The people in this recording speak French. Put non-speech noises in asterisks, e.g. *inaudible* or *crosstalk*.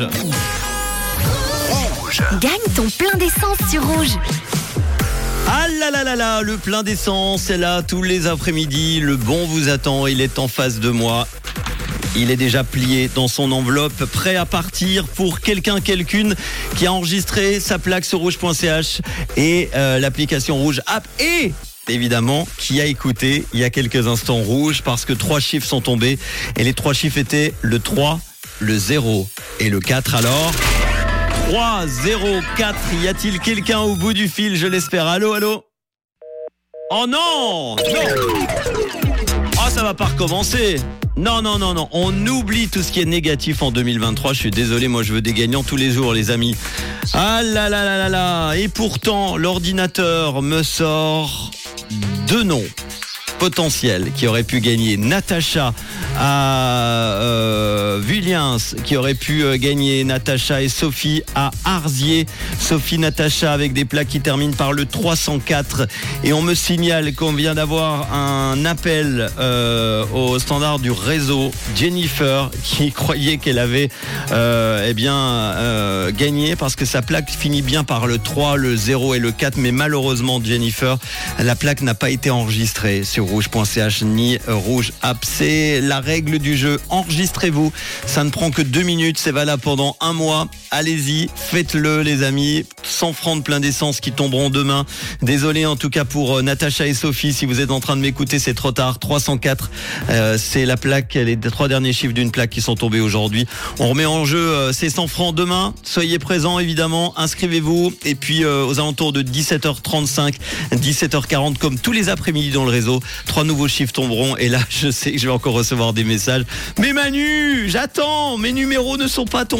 rouge. Gagne ton plein d'essence sur rouge. Ah là là là là, le plein d'essence est là tous les après-midi. Le bon vous attend, il est en face de moi. Il est déjà plié dans son enveloppe, prêt à partir pour quelqu'un, quelqu'une qui a enregistré sa plaque sur rouge.ch et euh, l'application Rouge App et évidemment qui a écouté il y a quelques instants Rouge parce que trois chiffres sont tombés et les trois chiffres étaient le 3, le 0 et le 4 alors 3, 0, 4. Y a-t-il quelqu'un au bout du fil? Je l'espère. Allô, allô? Oh non Non Oh, ça va pas recommencer non, non, non, non. On oublie tout ce qui est négatif en 2023. Je suis désolé, moi je veux des gagnants tous les jours, les amis. Ah là là là là là. Et pourtant, l'ordinateur me sort deux noms potentiels qui auraient pu gagner. Natacha à euh, qui aurait pu euh, gagner Natacha et Sophie à Arzier. Sophie Natacha avec des plaques qui terminent par le 304. Et on me signale qu'on vient d'avoir un appel euh, au standard du réseau. Jennifer qui *laughs* croyait qu'elle avait eh bien gagné parce que sa plaque finit bien par le 3, le 0 et le 4. Mais malheureusement Jennifer, la plaque n'a pas été enregistrée sur rouge.ch ni rouge app. C'est la règle du jeu. Enregistrez-vous. Ça ne prend que deux minutes. C'est valable pendant un mois. Allez-y, faites-le, les amis. 100 francs de plein d'essence qui tomberont demain. Désolé en tout cas pour euh, Natacha et Sophie. Si vous êtes en train de m'écouter, c'est trop tard. 304, euh, c'est la plaque, les trois derniers chiffres d'une plaque qui sont tombés aujourd'hui. On remet en jeu euh, ces 100 francs demain. Soyez présents, évidemment. Inscrivez-vous. Et puis, aux alentours de 17h35, 17h40, comme tous les après-midi dans le réseau, trois nouveaux chiffres tomberont. Et là, *laughs* je sais que je vais encore recevoir des messages. Mais Manu, j'attends, mes numéros ne sont pas tombés.